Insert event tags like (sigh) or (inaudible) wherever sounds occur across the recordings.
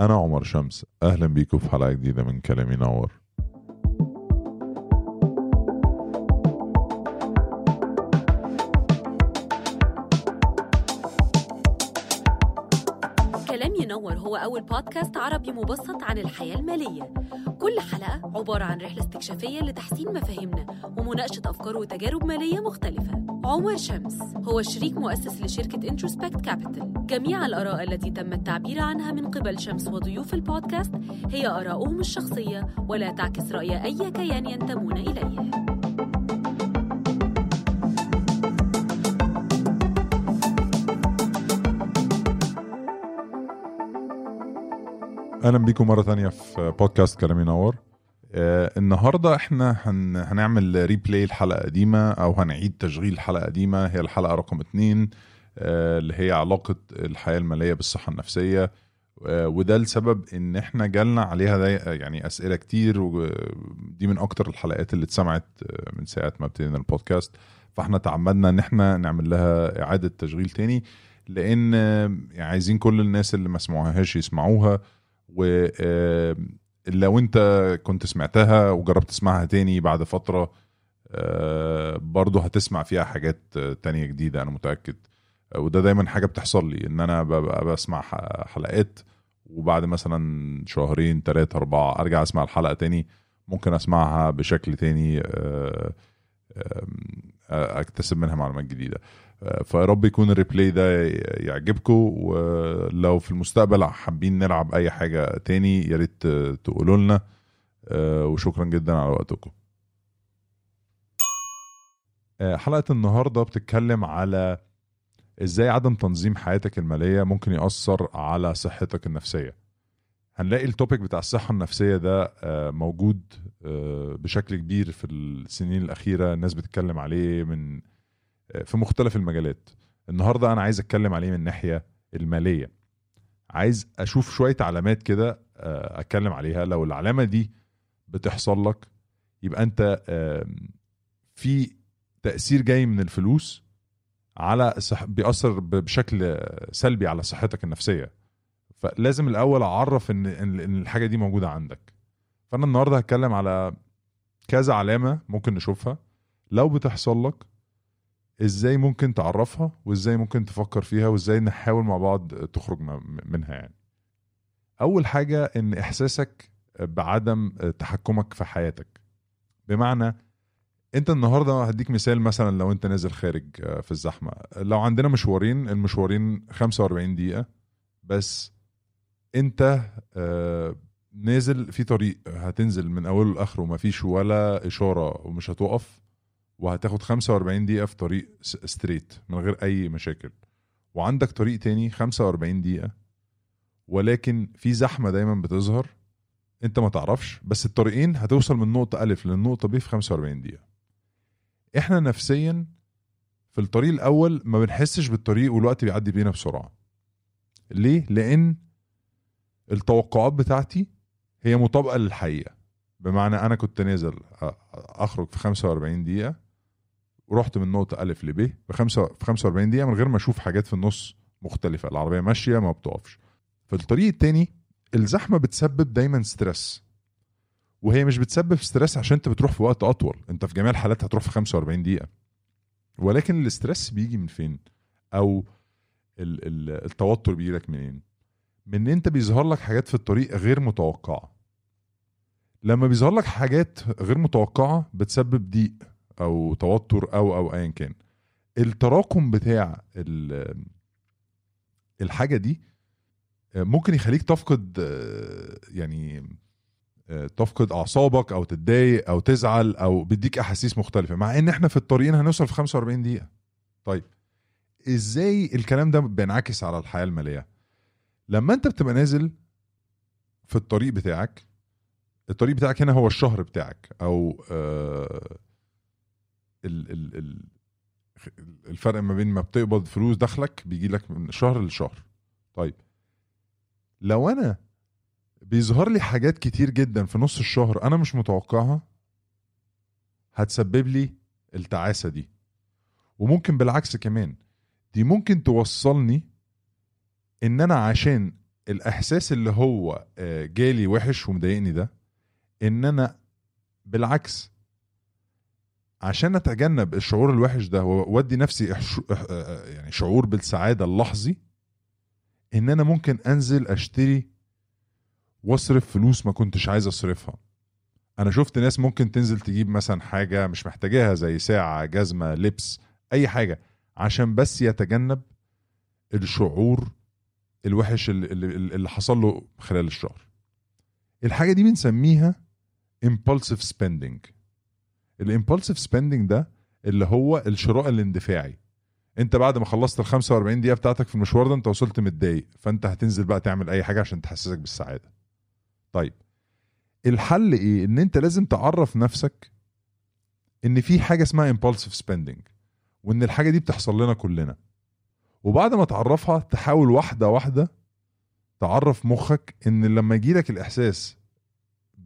أنا عمر شمس أهلا بيكم في حلقة جديدة من كلام ينور هو أول بودكاست عربي مبسط عن الحياة المالية. كل حلقة عبارة عن رحلة استكشافية لتحسين مفاهيمنا ومناقشة أفكار وتجارب مالية مختلفة. عمر شمس هو شريك مؤسس لشركة Introspect Capital جميع الآراء التي تم التعبير عنها من قبل شمس وضيوف البودكاست هي آراؤهم الشخصية ولا تعكس رأي أي كيان ينتمون إليه أهلا بيكم مرة تانية في بودكاست كلام ينور آه النهاردة إحنا هن هنعمل ريبلاي الحلقة قديمة أو هنعيد تشغيل الحلقة قديمة. هي الحلقة رقم اتنين آه اللي هي علاقة الحياة المالية بالصحة النفسية. آه وده لسبب إن إحنا جالنا عليها يعني أسئلة كتير ودي من أكتر الحلقات اللي اتسمعت من ساعة ما ابتدينا البودكاست. فإحنا تعمدنا إن إحنا نعمل لها إعادة تشغيل تاني لأن عايزين كل الناس اللي ما سمعوهاش يسمعوها. و لو انت كنت سمعتها وجربت تسمعها تاني بعد فترة آه، برضه هتسمع فيها حاجات تانية جديدة أنا متأكد. وده دايما حاجة بتحصل لي إن أنا ببقى بسمع حلقات وبعد مثلا شهرين ثلاثة أربعة أرجع أسمع الحلقة تاني ممكن أسمعها بشكل تاني آه، أكتسب منها معلومات جديدة. آه، فيا رب يكون الريبلاي ده يعجبكم ولو في المستقبل حابين نلعب أي حاجة تاني يا ريت تقولوا لنا. وشكرا جدا على وقتكم. حلقة النهاردة بتتكلم على إزاي عدم تنظيم حياتك المالية ممكن يأثر على صحتك النفسية. هنلاقي التوبيك بتاع الصحة النفسية ده آه، موجود آه، بشكل كبير في السنين الأخيرة. الناس بتتكلم عليه من آه، في مختلف المجالات. النهاردة أنا عايز أتكلم عليه من الناحية المالية. عايز أشوف شوية علامات كده أتكلم عليها. لو العلامة دي بتحصل لك يبقى آم، في تأثير جاي من الفلوس على صح... بيأثر بشكل سلبي على صحتك النفسية. فلازم الأول أعرف إن إن إن الحاجة دي موجودة عندك. فأنا النهاردة هتكلم على كذا علامة ممكن نشوفها. لو بتحصل لك إزاي ممكن تعرفها وإزاي ممكن تفكر فيها وإزاي نحاول مع بعض تخرج منها يعني. أول حاجة إن إحساسك بعدم تحكمك في حياتك. بمعنى أنت النهارده هديك مثال مثلا لو أنت نازل خارج في الزحمة. لو عندنا مشوارين المشوارين 45 دقيقة بس انت آه، نازل في طريق هتنزل من أوله لآخره ومفيش ولا إشارة ومش هتقف وهتاخد 45 دقيقة في طريق ستريت من غير أي مشاكل. وعندك طريق تاني 45 دقيقة ولكن في زحمة دايما بتظهر انت ما تعرفش بس الطريقين هتوصل من نقطة ألف للنقطه ب في 45 دقيقة. إحنا نفسيا في الطريق الأول ما بنحسش بالطريق والوقت بيعدي بينا بسرعة. ليه؟ لأن التوقعات بتاعتي هي مطابقة للحقيقة. بمعنى أنا كنت نازل أخرج في 45 دقيقة ورحت من نقطة A ل B بخمسة في 45 دقيقة من غير ما أشوف حاجات في النص مختلفة العربية ماشية ما بتقفش. في الطريق التاني الزحمة بتسبب دايما stress وهي مش بتسبب stress عشان أنت بتروح في وقت أطول أنت في جميع الحالات هتروح في 45 دقيقة. ولكن ال stress بيجي من فين؟ أو ال- ال- التوتر بيجي لك منين؟ من إن أنت بيظهر لك حاجات في الطريق غير متوقعة. لما بيظهر لك حاجات غير متوقعة بتسبب ضيق أو توتر أو أو ايا كان. التراكم بتاع ال- الحاجة دي ممكن يخليك تفقد آه، يعني آه، تفقد أعصابك أو تتضايق أو تزعل أو بيديك أحاسيس مختلفة. مع إن إحنا في الطريقين هنوصل في 45 دقيقة. طيب إزاي الكلام ده بينعكس على الحياة المالية؟ لما انت بتبقى نازل في الطريق بتاعك الطريق بتاعك هنا هو الشهر بتاعك أو آه ال ال ال الفرق ما بين ما بتقبض فلوس دخلك بيجي لك من شهر لشهر. طيب لو أنا بيظهر لي حاجات كتير جدا في نص الشهر أنا مش متوقعها هتسبب لي التعاسة دي. وممكن بالعكس كمان دي ممكن توصلني إن أنا عشان الإحساس اللي هو آه، جالي وحش ومضايقني ده إن أنا بالعكس عشان أتجنب الشعور الوحش ده وأدي نفسي آه، يعني شعور بالسعادة اللحظي إن أنا ممكن أنزل أشتري واصرف فلوس ما كنتش عايز أصرفها. أنا شفت ناس ممكن تنزل تجيب مثلا حاجة مش محتاجاها زي ساعة جزمة لبس أي حاجة عشان بس يتجنب الشعور الوحش اللي, اللي, حصل له خلال الشهر. الحاجة دي بنسميها impulsive spending. الامبulsive spending ده اللي هو الشراء الاندفاعي. انت بعد ما خلصت ال 45 دقيقة بتاعتك في المشوار ده انت وصلت متضايق فانت هتنزل بقى تعمل أي حاجة عشان تحسسك بالسعادة. طيب الحل إيه؟ إن انت لازم تعرف نفسك إن في حاجة اسمها impulsive spending وإن الحاجة دي بتحصل لنا كلنا. وبعد ما تعرفها تحاول واحدة واحدة تعرف مخك إن لما يجيلك الإحساس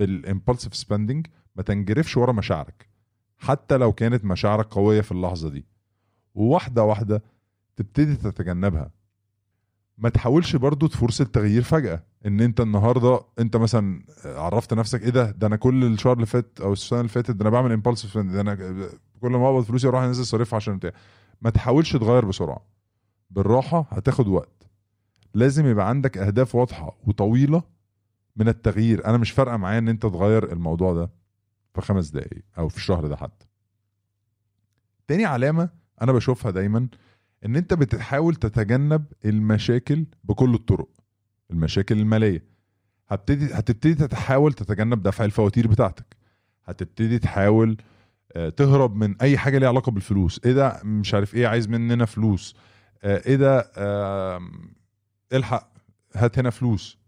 بالامبulsive spending ما تنجرفش ورا مشاعرك حتى لو كانت مشاعرك قوية في اللحظة دي. وواحدة واحدة تبتدي تتجنبها. ما تحاولش برضو تفرص التغيير فجأة إن أنت النهاردة أنت مثلا عرفت نفسك إيه ده؟ ده أنا كل الشهر اللي فات أو السنة اللي فاتت ده أنا بعمل امبulsive ده أنا كل ما أقبض فلوسي أروح أنزل صرفها عشان بتاع. ما تحاولش تغير بسرعة. بالراحة هتاخد وقت. لازم يبقى عندك أهداف واضحة وطويلة من التغيير. أنا مش فارقة معايا إن أنت تغير الموضوع ده في خمس دقايق أو في الشهر ده حتى. تاني علامة أنا بشوفها دايما إن أنت بتحاول تتجنب المشاكل بكل الطرق. المشاكل المالية. هبتدي هتبتدي تتحاول تتجنب دفع الفواتير بتاعتك. هتبتدي تحاول آه، تهرب من أي حاجة ليها علاقة بالفلوس. إيه ده؟ مش عارف إيه عايز مننا فلوس. إيه ده الحق هات هنا فلوس.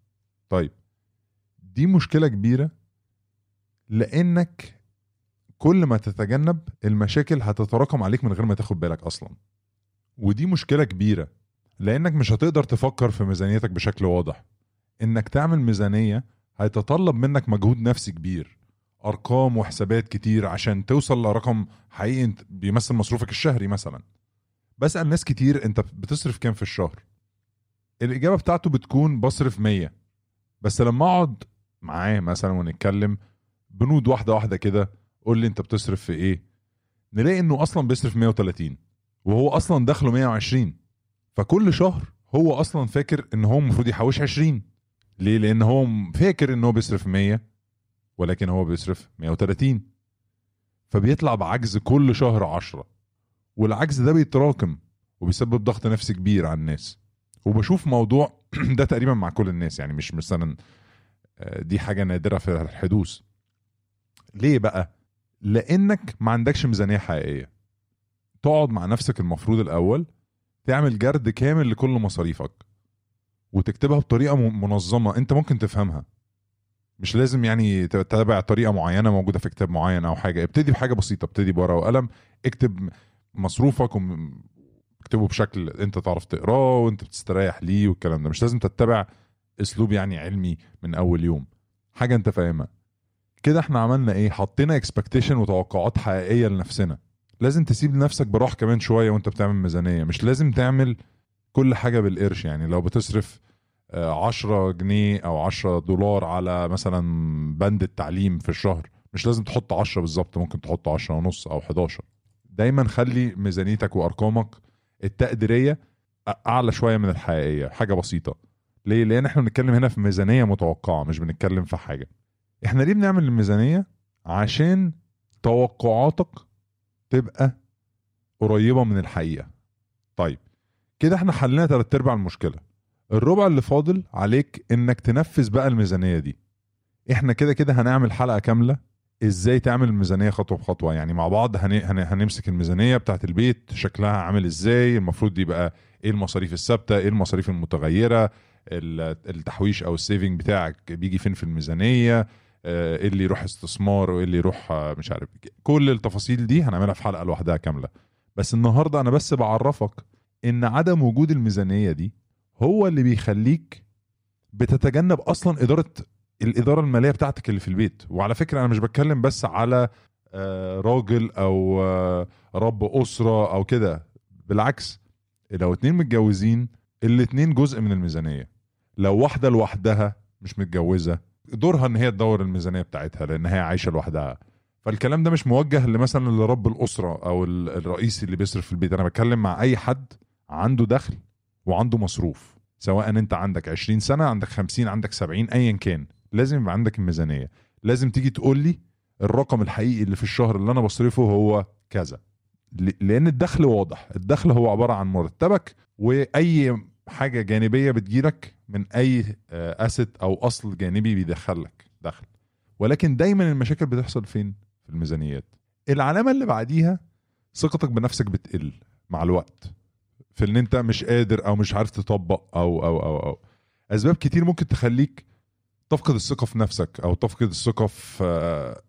طيب. دي مشكلة كبيرة لأنك كل ما تتجنب المشاكل هتتراكم عليك من غير ما تاخد بالك أصلا. ودي مشكلة كبيرة لأنك مش هتقدر تفكر في ميزانيتك بشكل واضح. إنك تعمل ميزانية هيتطلب منك مجهود نفسي كبير أرقام وحسابات كتير عشان توصل لرقم حقيقي بيمثل مصروفك الشهري مثلا. بسأل ناس كتير انت بتصرف كام في الشهر؟ الإجابة بتاعته بتكون بصرف 100 بس لما أقعد معاه مثلا ونتكلم بنود واحدة واحدة كده قول لي انت بتصرف في إيه؟ نلاقي إنه أصلا بيصرف 130 وهو أصلا دخله 120 فكل شهر هو أصلا فاكر إن هو المفروض يحوش 20 ليه؟ لأن هو فاكر إن هو بيصرف 100 ولكن هو بيصرف 130 فبيطلع بعجز كل شهر 10 والعجز ده بيتراكم وبيسبب ضغط نفسي كبير على الناس. وبشوف موضوع (clears throat) ده تقريبا مع كل الناس يعني مش مثلا آه، دي حاجة نادرة في الحدوث. ليه بقى؟ لأنك ما عندكش ميزانية حقيقية. تقعد مع نفسك المفروض الأول تعمل جرد كامل لكل مصاريفك وتكتبها بطريقة منظمة أنت ممكن تفهمها. مش لازم يعني تتابع طريقة معينة موجودة في كتاب معين أو حاجة. ابتدي بحاجة بسيطة ابتدي بورقة وقلم اكتب مصروفك اكتبه بشكل انت تعرف تقراه وانت بتستريح ليه والكلام ده. مش لازم تتبع اسلوب يعني علمي من اول يوم. حاجة انت فاهمها. كده إحنا عملنا إيه؟ حطينا اكسبكتيشن وتوقعات حقيقية لنفسنا. لازم تسيب لنفسك براح كمان شوية وانت بتعمل ميزانية. مش لازم تعمل كل حاجة بالقرش يعني. لو بتصرف آه، 10 جنيه أو 10 دولار على مثلا بند التعليم في الشهر مش لازم تحط 10 بالظبط. ممكن تحط 10 ونص أو 11 دايما خلي ميزانيتك وأرقامك التقديرية أعلى شوية من الحقيقية حاجة بسيطة. ليه؟ لأن إحنا بنتكلم هنا في ميزانية متوقعة مش بنتكلم في حاجة. إحنا ليه بنعمل الميزانية؟ عشان توقعاتك تبقى قريبة من الحقيقة. طيب كده إحنا حلينا تلات أرباع المشكلة. الربع اللي فاضل عليك إنك تنفذ بقى الميزانية دي. إحنا كده كده هنعمل حلقة كاملة إزاي تعمل الميزانية خطوة بخطوة؟ يعني مع بعض هن... هن... هنمسك الميزانية بتاعت البيت شكلها عامل إزاي؟ المفروض يبقى إيه المصاريف الثابتة؟ إيه المصاريف المتغيرة؟ ال- التحويش أو السيفنج بتاعك بيجي فين في الميزانية؟ آه، إيه اللي يروح استثمار وايه اللي يروح آه، مش عارف. كل التفاصيل دي هنعملها في حلقة لوحدها كاملة. بس النهارده أنا بس بعرفك إن عدم وجود الميزانية دي هو اللي بيخليك بتتجنب أصلا إدارة الإدارة المالية بتاعتك اللي في البيت. وعلى فكرة أنا مش بتكلم بس على آه، راجل أو آه، رب أسرة أو كده. بالعكس لو اتنين متجوزين الاتنين جزء من الميزانية. لو واحدة لوحدها مش متجوزة دورها إن هي تدور الميزانية بتاعتها لأن هي عايشة لوحدها. فالكلام ده مش موجه لمثلا لرب الأسرة أو ال- الرئيسي اللي بيصرف في البيت. أنا بتكلم مع أي حد عنده دخل وعنده مصروف. سواء أنت عندك 20 سنة عندك 50 عندك 70 ايا كان. لازم يبقى عندك الميزانية. لازم تيجي تقول لي الرقم الحقيقي اللي في الشهر اللي أنا بصرفه هو كذا. لأن الدخل واضح. الدخل هو عبارة عن مرتبك وأي حاجة جانبية بتجيلك من أي اسيت أو أصل جانبي بيدخلك دخل. ولكن دايما المشاكل بتحصل فين؟ في الميزانيات. العلامة اللي بعديها ثقتك بنفسك بتقل مع الوقت. في إن أنت مش قادر أو مش عارف تطبق أو أو أو أو. أسباب كتير ممكن تخليك تفقد الثقة في نفسك أو تفقد الثقة في آه،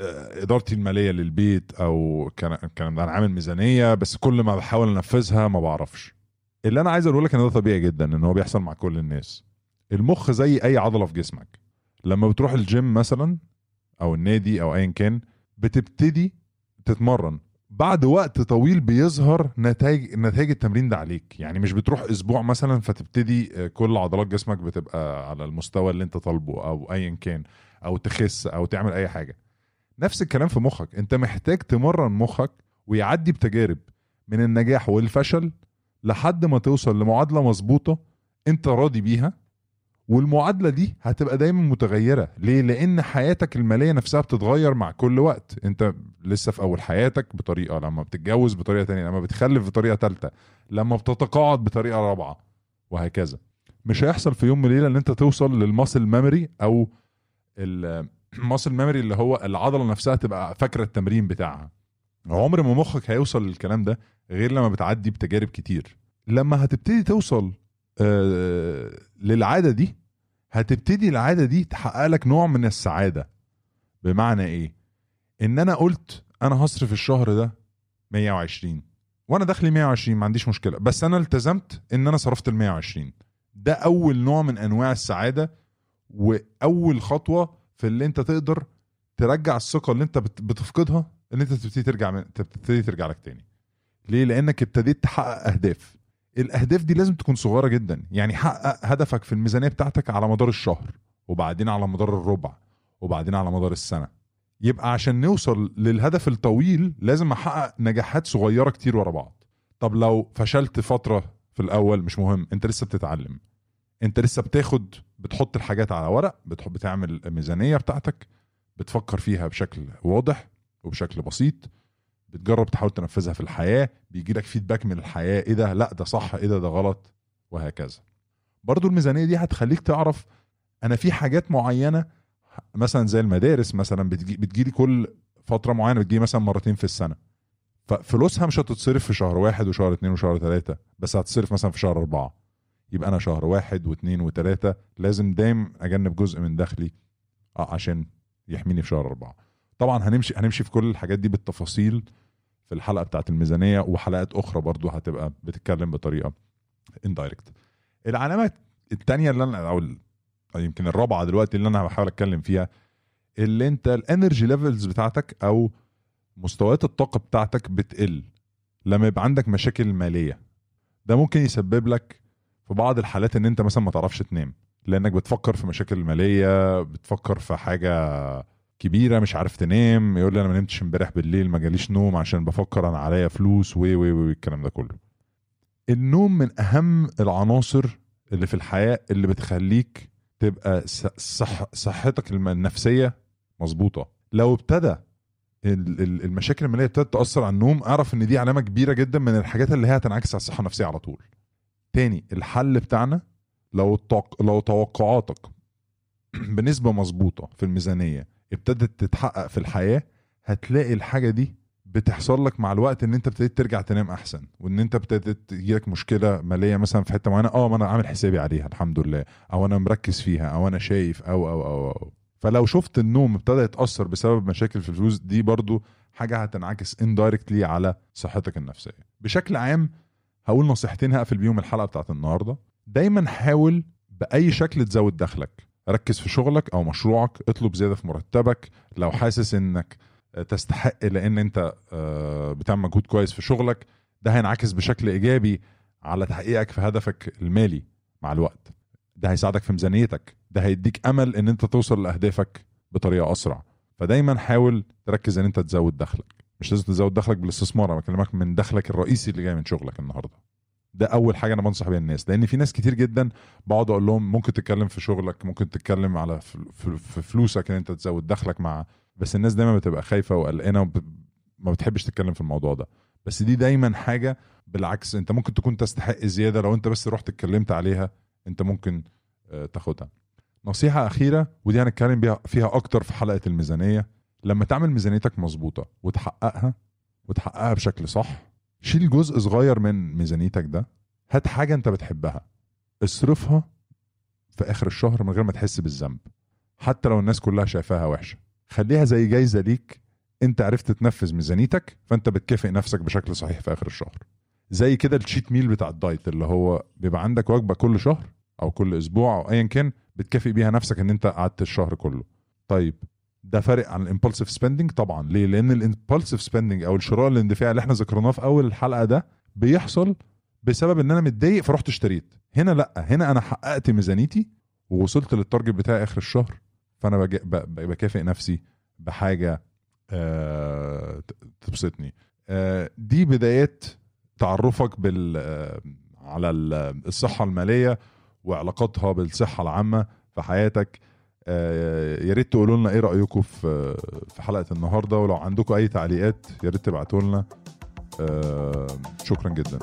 آه، إدارتي المالية للبيت أو كان كان أنا عامل ميزانية بس كل ما بحاول أنفذها ما بعرفش. اللي أنا عايز أقوله لك إن ده طبيعي جدا إن هو بيحصل مع كل الناس. المخ زي أي عضلة في جسمك. لما بتروح الجيم مثلا أو النادي أو ايا كان بتبتدي تتمرن. بعد وقت طويل بيظهر نتائج نتائج التمرين ده عليك. يعني مش بتروح أسبوع مثلا فتبتدي آه، كل عضلات جسمك بتبقى على المستوى اللي أنت طالبه أو ايا كان أو تخس أو تعمل أي حاجة. نفس الكلام في مخك. أنت محتاج تمرن مخك ويعدي بتجارب من النجاح والفشل لحد ما توصل لمعادلة مظبوطة أنت راضي بيها والمعادلة دي هتبقى دايما متغيرة. ليه؟ لأن حياتك المالية نفسها بتتغير مع كل وقت. أنت لسه في أول حياتك بطريقة لما بتتجوز بطريقة تانية لما بتخلف بطريقة ثالثه لما بتتقاعد بطريقة رابعة وهكذا. مش هيحصل في يوم وليله إن أنت توصل لل muscle memory أو ال muscle memory (clears throat) اللي هو العضلة نفسها تبقى فاكرة التمرين بتاعها. عمر ما مخك هيوصل للكلام ده غير لما بتعدي بتجارب كتير. لما هتبتدي توصل للعادة دي هتبتدي العادة دي تحقق لك نوع من السعادة. بمعنى إيه؟ إن أنا قلت أنا هصرف الشهر ده 120 وأنا دخلي 120 ما عنديش مشكلة بس أنا التزمت إن أنا صرفت ال 120 ده أول نوع من أنواع السعادة وأول خطوة في اللي أنت تقدر ترجع الثقة اللي أنت بت- بتفقدها إن أنت تبتدي ترجع من تبتدي ترجع لك تاني. ليه؟ لأنك ابتديت تحقق أهداف. الأهداف دي لازم تكون صغيرة جدا. يعني حقق هدفك في الميزانية بتاعتك على مدار الشهر وبعدين على مدار الربع وبعدين على مدار السنة. يبقى عشان نوصل للهدف الطويل لازم أحقق نجاحات صغيرة كتير ورا بعض. طب لو فشلت فترة في الأول مش مهم أنت لسه بتتعلم. أنت لسه بتاخد بتحط الحاجات على ورق بتحط بتعمل الميزانية بتاعتك بتفكر فيها بشكل واضح وبشكل بسيط بتجرب تحاول تنفذها في الحياة بيجي لك فيدباك من الحياة إيه ده؟ لأ ده صح إيه ده؟ ده غلط وهكذا. برضو الميزانية دي هتخليك تعرف أنا في حاجات معينة مثلا زي المدارس مثلا بتجي بتجيلي كل فترة معينة بتجي مثلا مرتين في السنة. ففلوسها مش هتتصرف في شهر واحد وشهر اتنين وشهر تلاتة بس هتتصرف مثلا في شهر أربعة. يبقى أنا شهر واحد واثنين وثلاثه لازم دايم أجنب جزء من دخلي عشان يحميني في شهر أربعة. طبعا هنمشي هنمشي في كل الحاجات دي بالتفاصيل في الحلقة بتاعت الميزانية وحلقات أخرى برضو هتبقى بتتكلم بطريقة indirect العلامه الثانية اللي أنا أو يمكن الرابعة دلوقتي اللي أنا بحاول أتكلم فيها اللي أنت ال energy levels بتاعتك أو مستويات الطاقة بتاعتك بتقل لما يبقى عندك مشاكل مالية. ده ممكن يسبب لك في بعض الحالات إن أنت مثلا ما تعرفش تنام لأنك بتفكر في مشاكل مالية بتفكر في حاجة كبيرة مش عارف تنام يقول لي أنا ما نمتش امبارح بالليل ما جاليش نوم عشان بفكر أنا عليا فلوس و و الكلام ده كله النوم من أهم العناصر اللي في الحياة اللي بتخليك تبقى صح صحتك النفسية مظبوطة لو ابتدى ال- ال- المشاكل المالية ابتدت تأثر على النوم أعرف إن دي علامة كبيرة جدا من الحاجات اللي هي هتنعكس على الصحة النفسية على طول تاني الحل بتاعنا لو. لو توقعاتك (clears throat) بنسبة مظبوطة في الميزانية ابتدت تتحقق في الحياة هتلاقي الحاجة دي بتحصل لك مع الوقت إن أنت ابتديت ترجع تنام أحسن وإن أنت ابتدت تجيلك مشكلة مالية مثلا في حتة معينة آه ما أنا عامل حسابي عليها الحمد لله أو أنا مركز فيها أو أنا شايف أو أو أو, أو. فلو شفت النوم ابتدى يتأثر بسبب مشاكل في الفلوس دي برضو حاجة هتنعكس indirectly على صحتك النفسية. بشكل عام هقول نصيحتين هقفل بيهم الحلقة بتاعت النهارده. دايما حاول بأي شكل تزود دخلك. ركز في شغلك أو مشروعك اطلب زيادة في مرتبك. لو حاسس إنك تستحق لأن أنت آه، بتعمل مجهود كويس في شغلك ده هينعكس بشكل إيجابي على تحقيقك في هدفك المالي مع الوقت. ده هيساعدك في ميزانيتك. ده هيديك أمل إن أنت توصل لأهدافك بطريقة أسرع. فدايما حاول تركز إن أنت تزود دخلك. مش لازم تزود دخلك بالاستثمار أنا بكلمك من دخلك الرئيسي اللي جاي من شغلك النهارده. ده أول حاجة أنا بنصح بيها الناس لأن في ناس كتير جدا بقعد أقول لهم ممكن تتكلم في شغلك ممكن تتكلم على في فلوسك إن أنت تزود دخلك مع بس الناس دايما بتبقى خايفة وقلقانة وب- ما بتحبش تتكلم في الموضوع ده. بس دي دايما حاجة بالعكس أنت ممكن تكون تستحق زيادة لو أنت بس رحت اتكلمت عليها أنت ممكن آه، تاخدها. نصيحة أخيرة ودي هنتكلم بيها فيها أكتر في حلقة الميزانية. لما تعمل ميزانيتك مظبوطة وتحققها وتحققها بشكل صح شيل جزء صغير من ميزانيتك ده هات حاجة انت بتحبها اصرفها في آخر الشهر من غير ما تحس بالذنب حتى لو الناس كلها شايفاها وحشة. خليها زي جايزة ليك انت عرفت تنفذ ميزانيتك فانت بتكافئ نفسك بشكل صحيح في آخر الشهر. زي كده ال cheat meal بتاع ال diet اللي هو بيبقى عندك وجبة كل شهر أو كل أسبوع أو ايا كان بتكافئ بيها نفسك إن أنت قعدت الشهر كله. طيب ده فارق عن ال impulsive spending طبعا. ليه؟ لأن ال impulsive spending أو الشراء الاندفاعي اللي إحنا ذكرناه في أول الحلقة ده بيحصل بسبب إن أنا متضايق فرحت اشتريت. هنا لأ. هنا أنا حققت ميزانيتي ووصلت لل target بتاعي آخر الشهر فأنا بكافئ نفسي بحاجة آه، تبسطني. آه، دي بدايات تعرفك بال آه، على ال- الصحة المالية وعلاقاتها بالصحة العامة في حياتك. يا ريت تقولوا لنا إيه رأيكم في في حلقة النهارده ولو عندكم أي تعليقات يا ريت تبعتوا لنا آه، شكرا جدا.